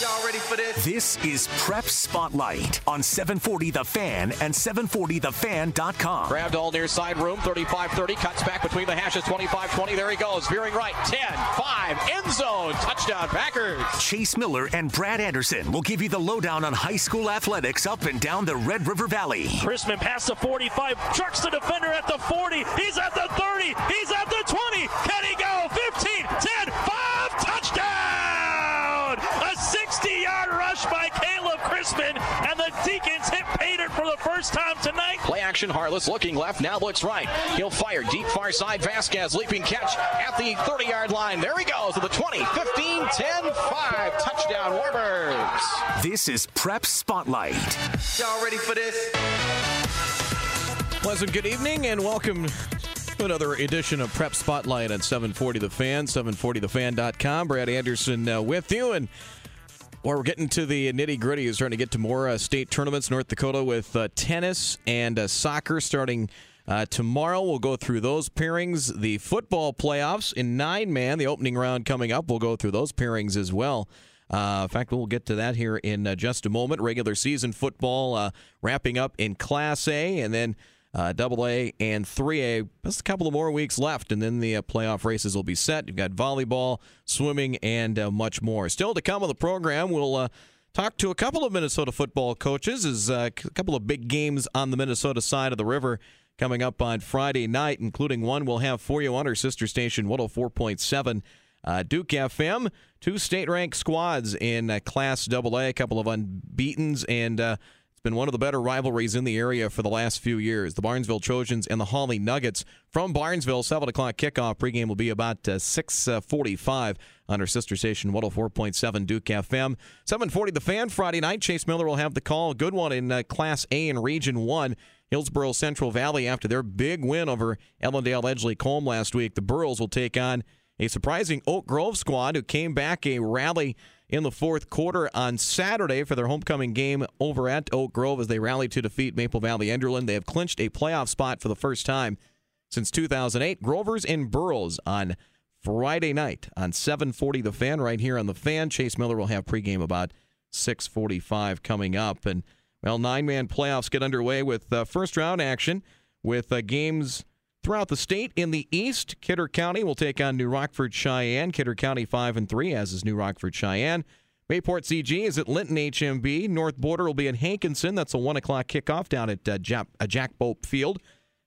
Y'all ready for this? This is Prep Spotlight on 740 The Fan and 740thefan.com. Grabbed all near side room, 35-30, cuts back between the hashes, 25-20. There he goes, veering right, 10, 5, end zone, touchdown Packers. Chase Miller and Brad Anderson will give you the lowdown on high school athletics up and down the Red River Valley. Chrisman past the 45, trucks the defender at the 40, he's at the 30, he's at the 20, can he go? 15, 10, by Caleb Chrisman, and the Deacons hit Payton for the first time tonight. Play action, Harless looking left, now looks right. He'll fire deep far side, Vasquez leaping catch at the 30-yard line. There he goes to the 20, 15, 10, 5, touchdown Warbirds. This is Prep Spotlight. Y'all ready for this? Pleasant good evening and welcome to another edition of Prep Spotlight on 740 The Fan, 740thefan.com. Brad Anderson uh, with you. And well, we're getting to the nitty gritty. We're starting to get to more uh, state tournaments. North Dakota with uh, tennis and uh, soccer starting uh, tomorrow. We'll go through those pairings. The football playoffs in nine man, the opening round coming up. We'll go through those pairings as well. Uh, in fact, we'll get to that here in uh, just a moment. Regular season football wrapping up in Class A, and then Double A and 3A. Just a couple of more weeks left, and then the uh, playoff races will be set. You've got volleyball, swimming, and uh, much more. Still to come on the program, we'll uh, talk to a couple of Minnesota football coaches. Uh, a couple of big games on the Minnesota side of the river coming up on Friday night, including one we'll have for you on our sister station 104.7. Uh, Duke FM, two state ranked squads in uh, Class AA, a couple of unbeatens, and uh, it's been one of the better rivalries in the area for the last few years. The Barnesville Trojans and the Hawley Nuggets from Barnesville. Seven o'clock kickoff. Pregame will be about uh, six forty-five on our sister station, 104.7 Duke FM. 740 The Fan Friday night. Chase Miller will have the call. Good one in uh, Class A in Region One. Hillsboro Central Valley after their big win over Ellendale Edgeley Kulm last week. The Burros will take on a surprising Oak Grove squad who came back a rally in the fourth quarter on Saturday for their homecoming game over at Oak Grove as they rallied to defeat Maple Valley Enderlin. They have clinched a playoff spot for the first time since 2008. Grovers and Burros on Friday night on 740 The Fan right here on The Fan. Chase Miller will have pregame about 645 coming up. And, well, nine-man playoffs get underway with uh, first round action with uh, games throughout the state. In the East, Kidder County will take on New Rockford Cheyenne. Kidder County five and three, as is New Rockford Cheyenne. Mayport CG is at Linton HMB. North Border will be at Hankinson. That's a one o'clock kickoff down at uh, Jack, uh, Jack Bope Field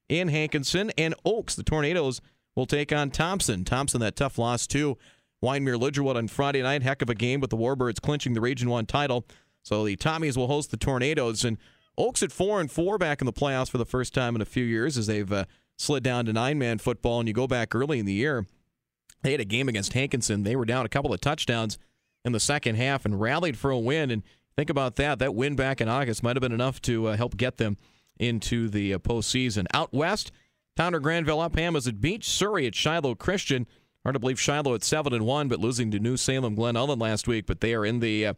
in Hankinson. And Oaks, the Tornadoes, will take on Thompson. Thompson, that tough loss to Wyndmere Lidgerwood on Friday night. Heck of a game with the Warbirds clinching the Region One title. So the Tommies will host the Tornadoes and. Oaks at four and four back in the playoffs for the first time in a few years as they've uh, slid down to nine man football. And you go back early in the year, they had a game against Hankinson. They were down a couple of touchdowns in the second half and rallied for a win. And think about that. That win back in August might have been enough to uh, help get them into the uh, postseason. Out west, Towner Granville Upham is at Beach, Surrey at Shiloh Christian. Hard to believe Shiloh at seven and one, but losing to New Salem Glen Ullin last week. But they are in the uh,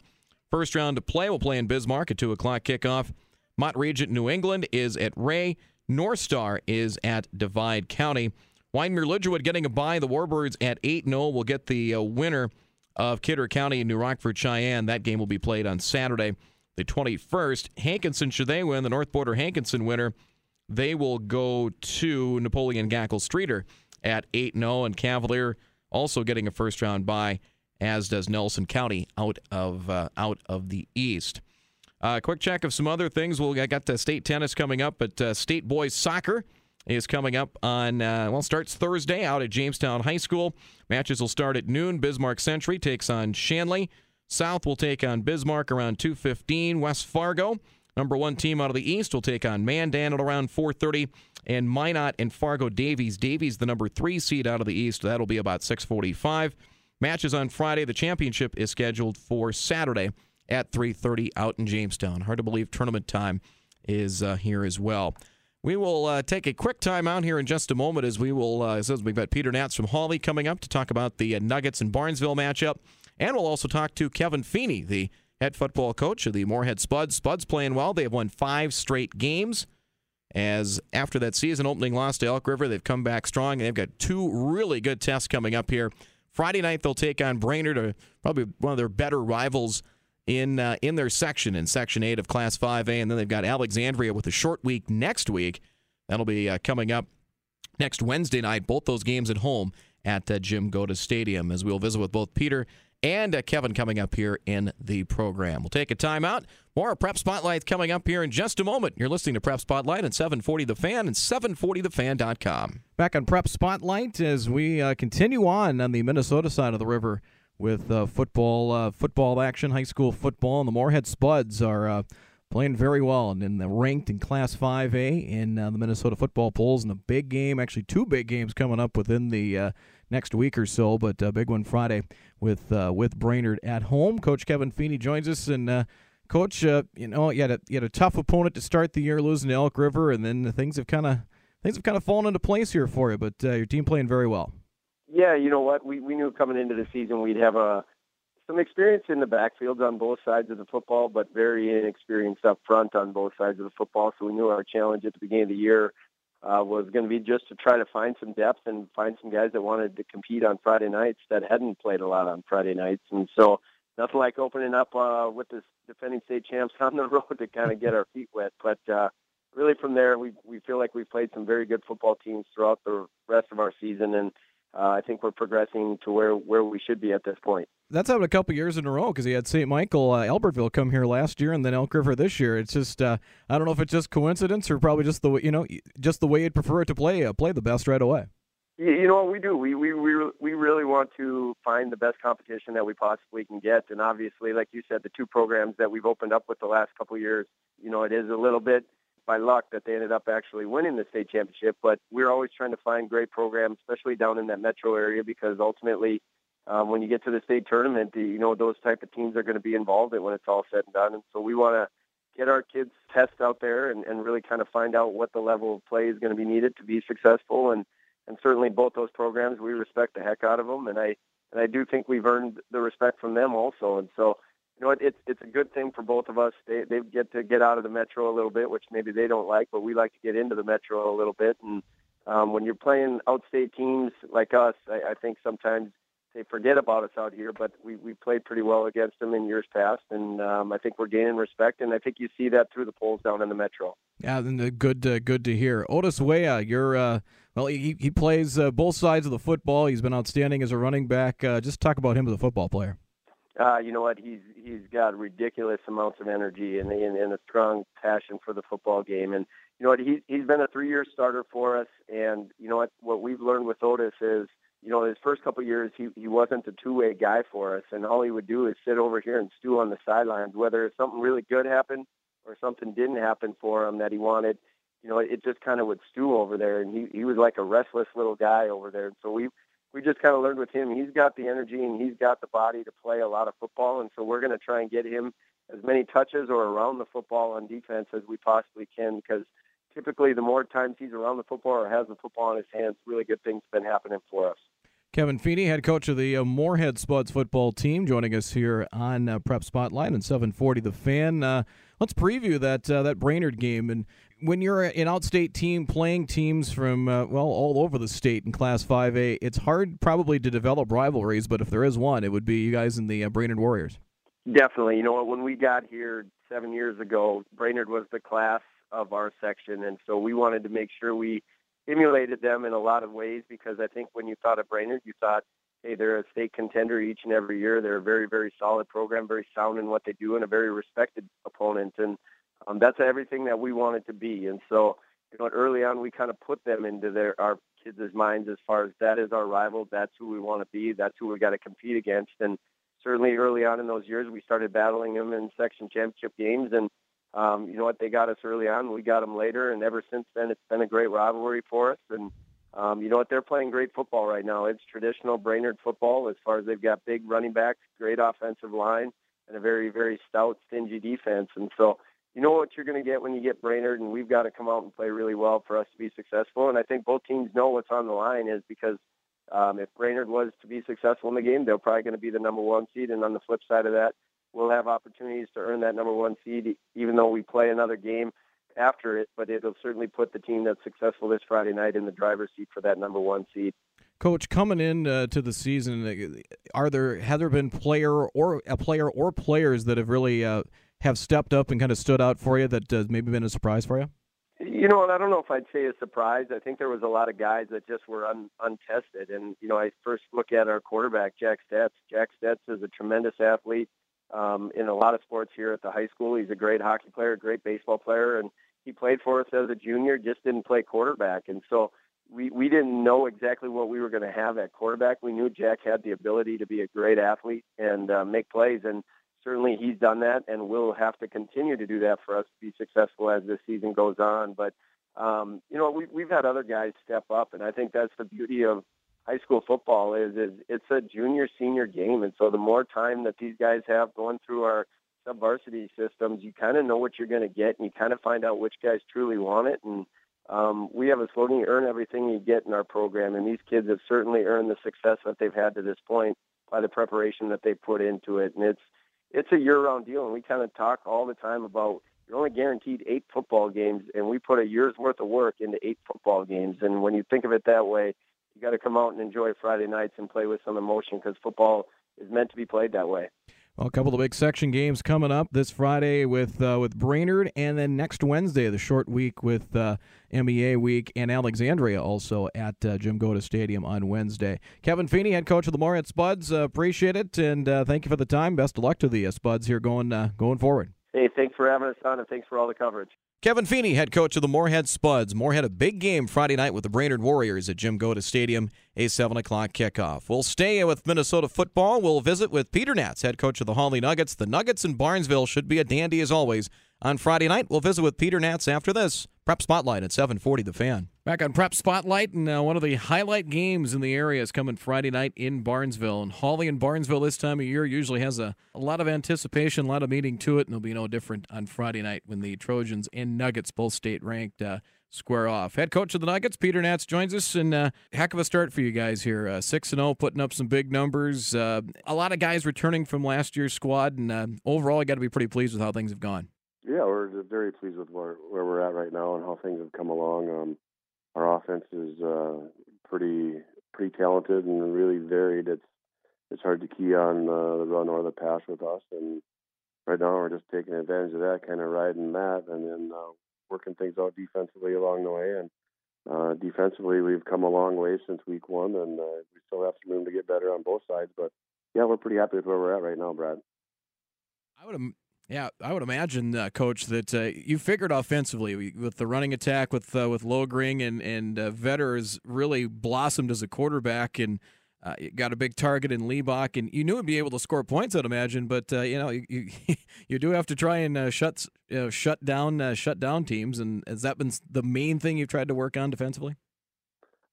first round to play. We'll play in Bismarck at two o'clock kickoff. Mott Regent New England is at Ray. North Star is at Divide County. Wyndmere Lidgerwood getting a bye. The Warbirds at 8 0 will get the uh, winner of Kidder County and New Rockford Cheyenne. That game will be played on Saturday, the 21st. Hankinson, should they win, the North Border Hankinson winner, they will go to Napoleon Gackle Streeter at 8 0. And Cavalier also getting a first round bye, as does Nelson County out of, uh, out of the East. Uh, quick check of some other things. We'll I got the state tennis coming up, but uh, state boys soccer is coming up on uh, well starts Thursday out at Jamestown High School. Matches will start at noon. Bismarck Century takes on Shanley. South will take on Bismarck around 2:15. West Fargo, number one team out of the East, will take on Mandan at around 4:30. And Minot and Fargo Davies. Davies, the number three seed out of the East. That'll be about 6:45. Matches on Friday. The championship is scheduled for Saturday at 3:30 out in Jamestown. Hard to believe tournament time is uh, here as well. We will uh, take a quick time out here in just a moment as we will, uh, as we've got Peder Naatz from Hawley coming up to talk about the uh, Nuggets and Barnesville matchup. And we'll also talk to Kevin Feeney, the head football coach of the Moorhead Spuds. Spuds playing well. They have won five straight games. As after that season opening loss to Elk River, they've come back strong. And they've got two really good tests coming up here. Friday night, they'll take on Brainerd, probably one of their better rivals in uh, in their section in Section Eight of Class 5A, and then they've got Alexandria with a short week next week. That'll be uh, coming up next Wednesday night. Both those games at home at uh, Jim Gotta Stadium, as we'll visit with both Peder and uh, Kevin coming up here in the program. We'll take a timeout. More Prep Spotlight coming up here in just a moment. You're listening to Prep Spotlight at 740 The Fan and 740thefan.com. Back on Prep Spotlight as we uh, continue on on the Minnesota side of the river with uh, football uh, football action, high school football, and the Moorhead Spuds are uh, playing very well and in the ranked in Class 5A in uh, the Minnesota football polls. And a big game, actually two big games coming up within the uh, next week or so, but a big one Friday with uh, with Brainerd at home. Coach Kevin Feeney joins us and. Coach, you know you had a you had a tough opponent to start the year, losing to Elk River, and then things have kind of things have kind of fallen into place here for you. But your team playing very well. Yeah, you know what? We we knew coming into the season we'd have a some experience in the backfields on both sides of the football, but very inexperienced up front on both sides of the football. So we knew our challenge at the beginning of the year uh, was going to be just to try to find some depth and find some guys that wanted to compete on Friday nights that hadn't played a lot on Friday nights. And so nothing like opening up uh, with the defending state champs on the road to kind of get our feet wet. But uh, really from there, we we feel like we've played some very good football teams throughout the rest of our season and uh, I think we're progressing to where, where we should be at this point. That's happened a couple years in a row because he had St. Michael, uh, Albertville come here last year, and then Elk River this year. It's just uh, I don't know if it's just coincidence or probably just the way you know just the way you'd prefer it to play uh, play the best right away. You know what we do? We we we we really want to find the best competition that we possibly can get, and obviously, like you said, the two programs that we've opened up with the last couple of years, you know, it is a little bit by luck that they ended up actually winning the state championship. But we're always trying to find great programs, especially down in that metro area, because ultimately, um, when you get to the state tournament, you know those type of teams are going to be involved in when it's all said and done. And so we want to get our kids test out there and, and really kind of find out what the level of play is going to be needed to be successful. And and certainly both those programs, we respect the heck out of them, and I and I do think we've earned the respect from them also. And so you know, it, it's it's a good thing for both of us. They they get to get out of the metro a little bit, which maybe they don't like, but we like to get into the metro a little bit. And um, when you're playing outstate teams like us, I, I think sometimes they forget about us out here. But we we played pretty well against them in years past, and um, I think we're gaining respect. And I think you see that through the polls down in the metro. Yeah, and good uh, good to hear. Otis Weah, you're. Uh... Well, he, he plays uh, both sides of the football. He's been outstanding as a running back. Uh, just talk about him as a football player. Uh, you know what? He's he's got ridiculous amounts of energy and, and and a strong passion for the football game. And you know what? He he's been a three-year starter for us. And you know what? What we've learned with Otis is, you know, his first couple of years he he wasn't a two-way guy for us, and all he would do is sit over here and stew on the sidelines, whether something really good happened or something didn't happen for him that he wanted. You know, it just kind of would stew over there, and he he was like a restless little guy over there. And so we we just kind of learned with him. He's got the energy and he's got the body to play a lot of football, and so we're going to try and get him as many touches or around the football on defense as we possibly can because typically the more times he's around the football or has the football in his hands, really good things have been happening for us. Kevin Feeney, head coach of the uh, Moorhead Spuds football team, joining us here on uh, Prep Spotlight and 740 The Fan. Uh, let's preview that uh, that Brainerd game. And when you're an outstate team playing teams from uh, well all over the state in Class 5A, it's hard probably to develop rivalries. But if there is one, it would be you guys and the uh, Brainerd Warriors. Definitely. You know? When we got here seven years ago, Brainerd was the class of our section, and so we wanted to make sure we emulated them in a lot of ways because I think when you thought of Brainerd, you thought, hey, they're a state contender each and every year. They're a very, very solid program, very sound in what they do, and a very respected opponent. And um, that's everything that we wanted to be. And so, you know, early on, we kind of put them into their our kids' minds as far as that is our rival. That's who we want to be. That's who we got to compete against. And certainly early on in those years, we started battling them in section championship games. And um, you know what? They got us early on. We got them later. And ever since then, it's been a great rivalry for us. And um, you know what? They're playing great football right now. It's traditional Brainerd football as far as they've got big running backs, great offensive line, and a very, very stout, stingy defense. And so you know what you're going to get when you get Brainerd, and we've got to come out and play really well for us to be successful. And I think both teams know what's on the line is because um, if Brainerd was to be successful in the game, they're probably going to be the number one seed. And on the flip side of that, we'll have opportunities to earn that number one seed, even though we play another game after it. But it'll certainly put the team that's successful this Friday night in the driver's seat for that number one seed. Coach, coming in uh, to the season, uh, are there have there been player or a player or players that have really uh, have stepped up and kind of stood out for you that uh, maybe been a surprise for you? You know, I don't know if I'd say a surprise. I think there was a lot of guys that just were un, untested. And, you know, I first look at our quarterback, Jack Stetz. Jack Stetz is a tremendous athlete um, in a lot of sports here at the high school. He's a great hockey player, great baseball player, and he played for us as a junior, just didn't play quarterback. And so we, we didn't know exactly what we were going to have at quarterback. We knew Jack had the ability to be a great athlete and uh, make plays, and certainly he's done that, and will have to continue to do that for us to be successful as the season goes on. But um, you know, we, we've had other guys step up, and I think that's the beauty of high school football is, is it's a junior senior game, and so the more time that these guys have going through our sub varsity systems, you kind of know what you're going to get, and you kind of find out which guys truly want it and um, we have a slogan, you earn everything you get in our program, and these kids have certainly earned the success that they've had to this point by the preparation that they put into it. And it's it's a year-round deal, and we kind of talk all the time about you're only guaranteed eight football games, and we put a year's worth of work into eight football games. And when you think of it that way, you got to come out and enjoy Friday nights and play with some emotion because football is meant to be played that way. Well, a couple of big section games coming up this Friday with uh, with Brainerd, and then next Wednesday, the short week with uh, MEA week, and Alexandria also at uh, Jim Gotta Stadium on Wednesday. Kevin Feeney, head coach of the Moorhead Spuds, uh, appreciate it, and uh, thank you for the time. Best of luck to the uh, Spuds here going going forward. Hey, thanks for having us on, and thanks for all the coverage. Kevin Feeney, head coach of the Moorhead Spuds. Moorhead a big game Friday night with the Brainerd Warriors at Jim Gotta Stadium, a 7 o'clock kickoff. We'll stay with Minnesota football. We'll visit with Peder Naatz, head coach of the Hawley Nuggets. The Nuggets in Barnesville should be a dandy as always. On Friday night, we'll visit with Peder Naatz after this. Prep Spotlight at 740 The Fan. Back on Prep Spotlight, and uh, one of the highlight games in the area is coming Friday night in Barnesville. And Hawley and Barnesville this time of year usually has a, a lot of anticipation, a lot of meaning to it, and it'll be no different on Friday night when the Trojans and Nuggets, both state ranked, uh, square off. Head coach of the Nuggets, Peder Naatz, joins us, and uh, heck of a start for you guys here. Uh, six and zero, oh, putting up some big numbers. Uh, a lot of guys returning from last year's squad, and uh, overall, I got to be pretty pleased with how things have gone. Yeah, we're very pleased with where, where we're at right now and how things have come along. Um, our offense is uh, pretty pretty talented and really varied. It's it's hard to key on uh, the run or the pass with us, and right now we're just taking advantage of that, kind of riding that, and then working things out defensively along the way. And uh, defensively, we've come a long way since week one, and uh, we still have some room to get better on both sides. But yeah, we're pretty happy with where we're at right now, Brad. I would yeah, I would imagine, uh, Coach, that uh, you figured offensively with the running attack with uh, with Logring and and uh, Vetter has really blossomed as a quarterback and uh, got a big target in Liebach, and you knew he'd be able to score points. I'd imagine, but uh, you know you you do have to try and uh, shut you shut down shut down teams, and has that been the main thing you've tried to work on defensively?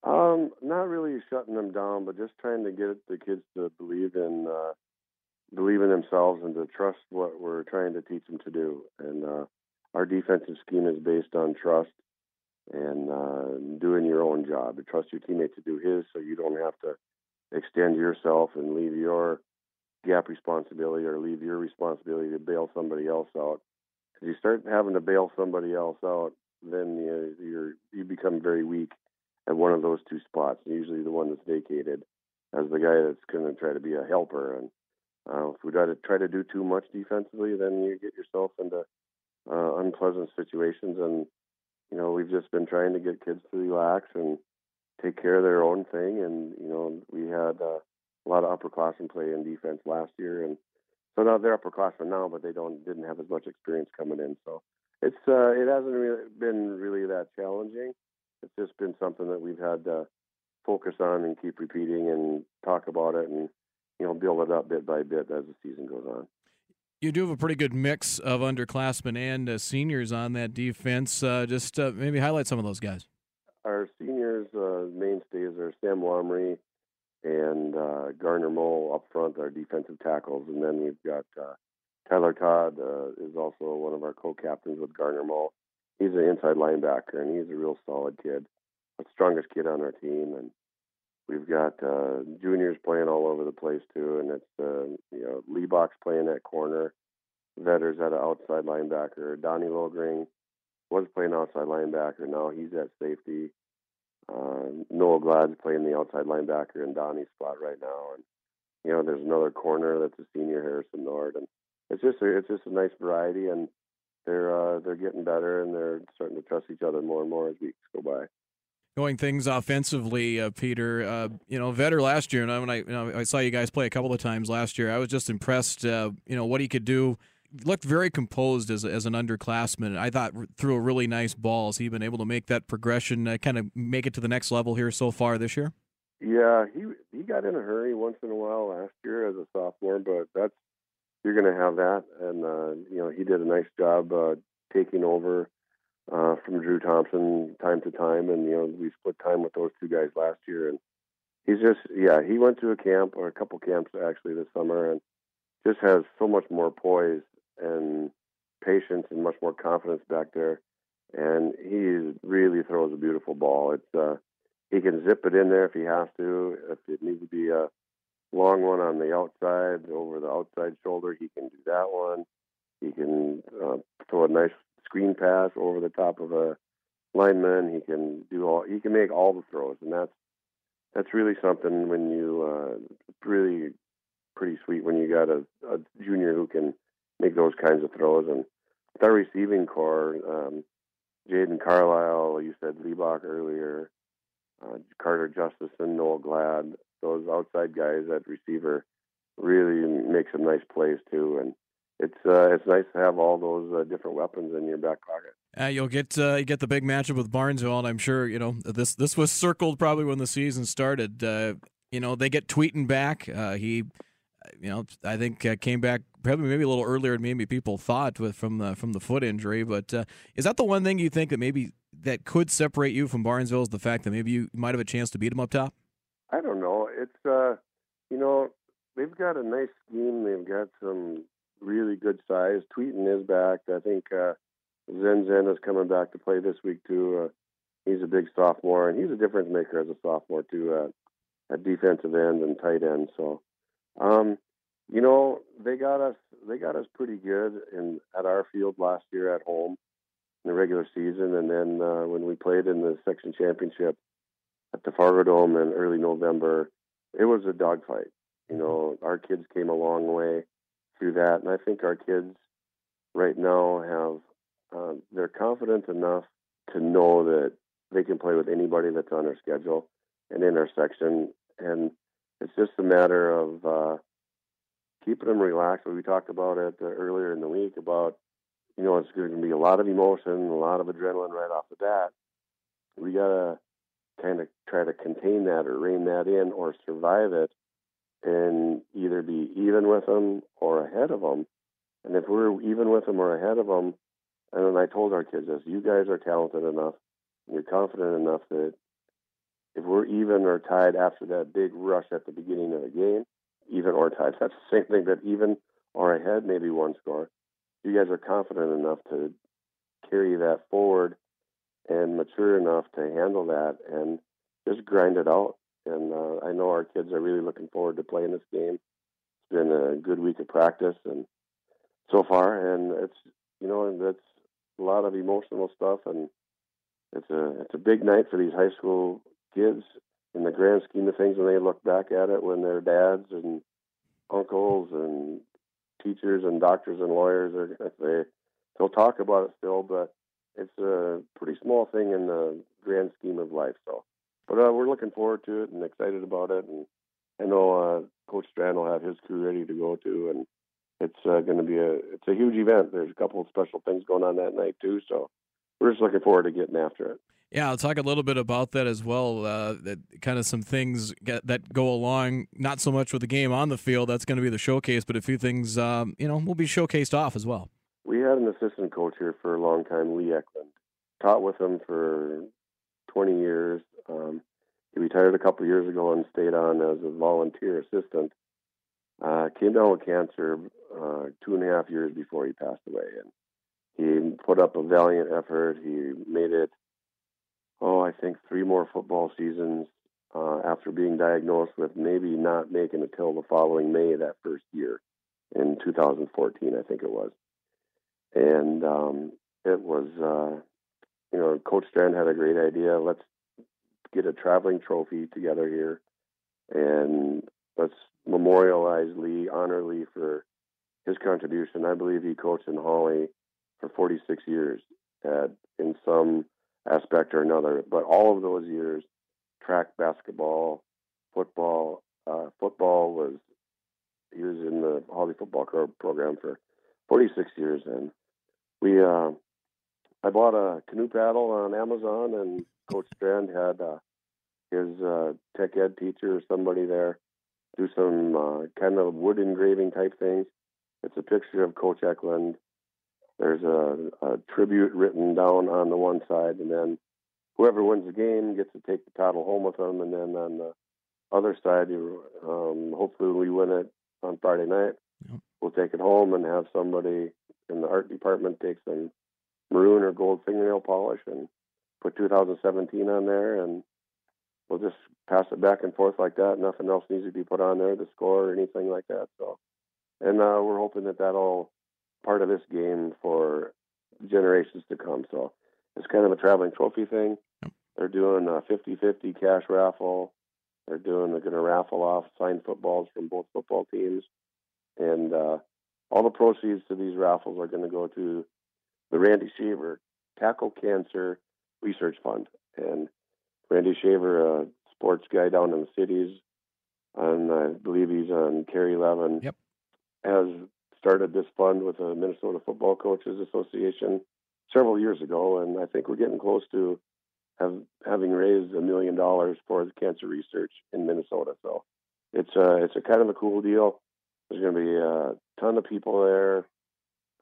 Um, not really shutting them down, but just trying to get the kids to believe in believe in themselves and to trust what we're trying to teach them to do. And uh, our defensive scheme is based on trust and uh, doing your own job. To trust your teammate to do his, so you don't have to extend yourself and leave your gap responsibility or leave your responsibility to bail somebody else out. Because you start having to bail somebody else out, then you, you're you become very weak at one of those two spots. Usually, the one that's vacated as the guy that's going to try to be a helper and uh, if we try to try to do too much defensively, then you get yourself into uh, unpleasant situations. And you know, we've just been trying to get kids to relax and take care of their own thing. And you know, we had uh, a lot of upperclassmen play in defense last year, and so now they're upperclassmen now, but they don't didn't have as much experience coming in. So it's uh, it hasn't really been really that challenging. It's just been something that we've had to focus on and keep repeating and talk about it and you know build it up bit by bit as the season goes on. You do have a pretty good mix of underclassmen and uh, seniors on that defense. Uh, just uh, maybe highlight some of those guys. Our Sam Womry and uh, Garner Mole up front, our defensive tackles, and then we've got uh, Tyler Todd is also one of our co-captains with Garner Mole. He's an inside linebacker, and he's a real solid kid, the strongest kid on our team, and We've got uh, juniors playing all over the place too, and it's uh, you know Liebach's playing at corner, Vetters at an outside linebacker. Donnie Logring was playing outside linebacker. Now he's at safety. Uh, Noah Glad's playing the outside linebacker in Donnie's spot right now, and you know there's another corner that's a senior Harrison Nord, and it's just a, it's just a nice variety, and they're uh, they're getting better and they're starting to trust each other more and more as weeks go by. Going things offensively, uh, Peder. Uh, you know, Vetter last year, and when I you know, I saw you guys play a couple of times last year, I was just impressed. Uh, you know what he could do. Looked very composed as as an underclassman. I thought threw a really nice ball. Has he been able to make that progression, uh, kind of make it to the next level here so far this year? Yeah, he he got in a hurry once in a while last year as a sophomore, but that's you're going to have that. And uh, you know, he did a nice job uh, taking over uh, from Drew Thompson time to time, and you know, we split time with those two guys last year. And he's just, yeah, he went to a camp or a couple camps actually this summer, and just has so much more poise and patience and much more confidence back there. And he really throws a beautiful ball. It's uh, he can zip it in there if he has to. If it needs to be a long one on the outside over the outside shoulder. He can do that one. He can uh, throw a nice screen pass over the top of a lineman. He can do all. He can make all the throws, and that's that's really something when you uh, really pretty sweet when you got a, a junior who can make those kinds of throws. And with our receiving corps, um, Jaden Carlisle, you said Liebach earlier, uh, Carter and Noel Glad, those outside guys at receiver really make some nice plays too, and it's uh, it's nice to have all those uh, different weapons in your back pocket. Uh, you'll get uh, you get the big matchup with Barnesville, and I'm sure you know this. This was circled probably when the season started. Uh, you know they get Tweeten back. Uh, he, you know, I think came back probably maybe a little earlier than maybe people thought with from the from the foot injury. But uh, is that the one thing you think that maybe that could separate you from Barnesville is the fact that maybe you might have a chance to beat them up top? I don't know. It's uh, you know, they've got a nice scheme. They've got some really good size. Tweeten is back. I think uh, Zen Zen is coming back to play this week too. Uh, he's a big sophomore, and he's a difference maker as a sophomore too uh, at defensive end and tight end. So, um, you know, they got us. They got us pretty good in at our field last year at home in the regular season, and then uh, when we played in the section championship at the Fargo Dome in early November, it was a dogfight. You know, our kids came a long way through that, and I think our kids right now have uh, they're confident enough to know that they can play with anybody that's on our schedule and in our section, and it's just a matter of uh, keeping them relaxed. We talked about it earlier in the week about you know it's going to be a lot of emotion, a lot of adrenaline right off the bat. We gotta kind of try to contain that or rein that in or survive it and either be even with them or ahead of them. And if we're even with them or ahead of them, and then I told our kids this, you guys are talented enough, you're confident enough that if we're even or tied after that big rush at the beginning of the game, even or tied, that's the same thing that even or ahead, maybe one score, you guys are confident enough to carry that forward and mature enough to handle that and just grind it out. And uh, I know our kids are really looking forward to playing this game. It's been a good week of practice and so far, and it's you know that's a lot of emotional stuff, and it's a it's a big night for these high school kids in the grand scheme of things when they look back at it when their dads and uncles and teachers and doctors and lawyers are they they'll talk about it still, but it's a pretty small thing in the grand scheme of life. So, but uh, we're looking forward to it and excited about it. And I know uh, Coach Strand will have his crew ready to go to, and it's uh, going to be a it's a huge event. There's a couple of special things going on that night too. So we're just looking forward to getting after it. Yeah, I'll talk a little bit about that as well. Uh, that kind of some things get, that go along, not so much with the game on the field. That's going to be the showcase, but a few things, um, you know, will be showcased off as well. We had an assistant coach here for a long time, Lee Eklund. Taught with him for 20 years. Um, he retired a couple years ago and stayed on as a volunteer assistant. Uh, came down with cancer uh, two and a half years before he passed away, and he put up a valiant effort. He made it, oh, I think three more football seasons uh, after being diagnosed with maybe not making it till the following May that first year in 2014, I think it was and um, it was uh, you know Coach Strand had a great idea. Let's get a traveling trophy together here, and let's memorialize Lee, honor Lee for his contribution. I believe he coached in Hawley for 46 years at, in some aspect or another, but all of those years, track, basketball, football, uh, football was he was in the Hawley football program for 46 years, and we uh, I bought a canoe paddle on Amazon, and Coach Strand had uh, his uh, tech ed teacher or somebody there do some uh, kind of wood engraving type things. It's a picture of Coach Eklund. There's a, a tribute written down on the one side, and then whoever wins the game gets to take the title home with them. And then on the other side, you, um, hopefully we win it on Friday night. Yep. We'll take it home and have somebody in the art department take some maroon or gold fingernail polish and put 2017 on there, and we'll just pass it back and forth like that. Nothing else needs to be put on there, the score or anything like that. So, and uh, we're hoping that that'll part of this game for generations to come. So, it's kind of a traveling trophy thing. Yep. They're doing a 50-50 cash raffle. They're doing they're going to raffle off signed footballs from both football teams, and uh, all the proceeds to these raffles are going to go to the Randy Shaver Tackle Cancer Research Fund. And Randy Shaver, a sports guy down in the cities, and I believe he's on KARE 11, yep. has started this fund with the Minnesota Football Coaches Association several years ago, and I think we're getting close to have having raised a million dollars for the cancer research in Minnesota. So it's a it's a kind of a cool deal. There's going to be a ton of people there.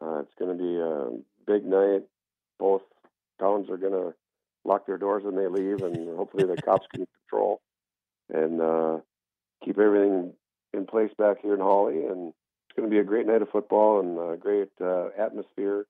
Uh, it's going to be a big night. Both towns are going to lock their doors when they leave, and hopefully the cops can patrol and uh, keep everything in place back here in Hawley. And going to be a great night of football and a great uh, atmosphere.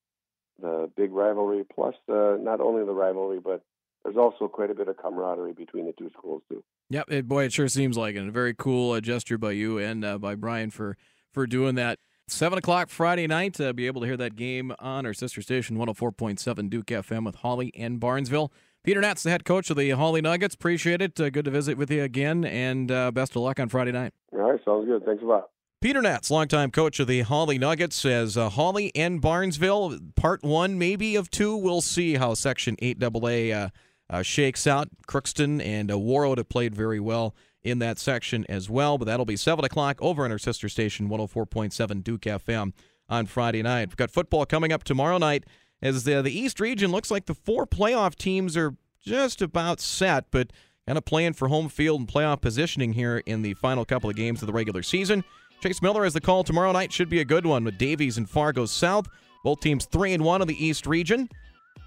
The big rivalry, plus uh, not only the rivalry, but there's also quite a bit of camaraderie between the two schools too. Yep, it, boy, it sure seems like it. A very cool uh, gesture by you and uh, by Brian for for doing that. 7 o'clock Friday night. Uh, be able to hear that game on our sister station, 104.7 Duke FM with Hawley and Barnesville. Peder Naatz, the head coach of the Hawley Nuggets. Appreciate it. Uh, good to visit with you again, and uh, best of luck on Friday night. All right, sounds good. Thanks a lot. Peder Naatz, longtime coach of the Hawley Nuggets, says uh, Hawley and Barnesville, part one maybe of two. We'll see how Section 8AA uh, uh, shakes out. Crookston and uh, Warroad have played very well in that section as well. But that'll be 7 o'clock over on our sister station, 104.7 Duke FM on Friday night. We've got football coming up tomorrow night as the, the East region looks like the four playoff teams are just about set, but kind of playing for home field and playoff positioning here in the final couple of games of the regular season. Chase Miller has the call tomorrow night. Should be a good one with Davies and Fargo South. Both teams three and one in the East region.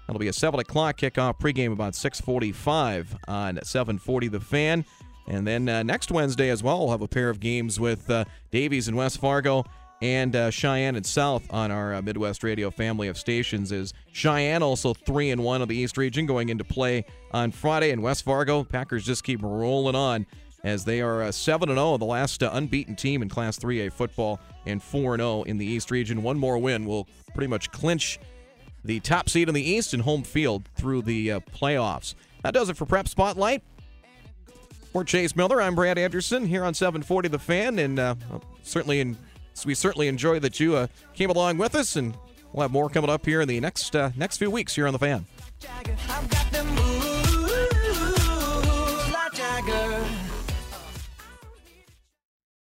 That'll be a seven o'clock kickoff pregame about 6:45 on 7:40 The Fan. And then uh, next Wednesday as well, we'll have a pair of games with uh, Davies and West Fargo and uh, Cheyenne and South on our uh, Midwest Radio family of stations. Is Cheyenne also three and one of the East region going into play on Friday, and West Fargo Packers just keep rolling on as they are uh, seven and zero, oh, the last uh, unbeaten team in Class 3A football, and four and zero oh in the East region. One more win will pretty much clinch the top seed in the East and home field through the playoffs. That does it for Prep Spotlight. For Chase Miller, I'm Brad Anderson here on 740 The Fan, and uh, certainly in, we certainly enjoy that you uh, came along with us, and we'll have more coming up here in the next uh, next few weeks here on The Fan.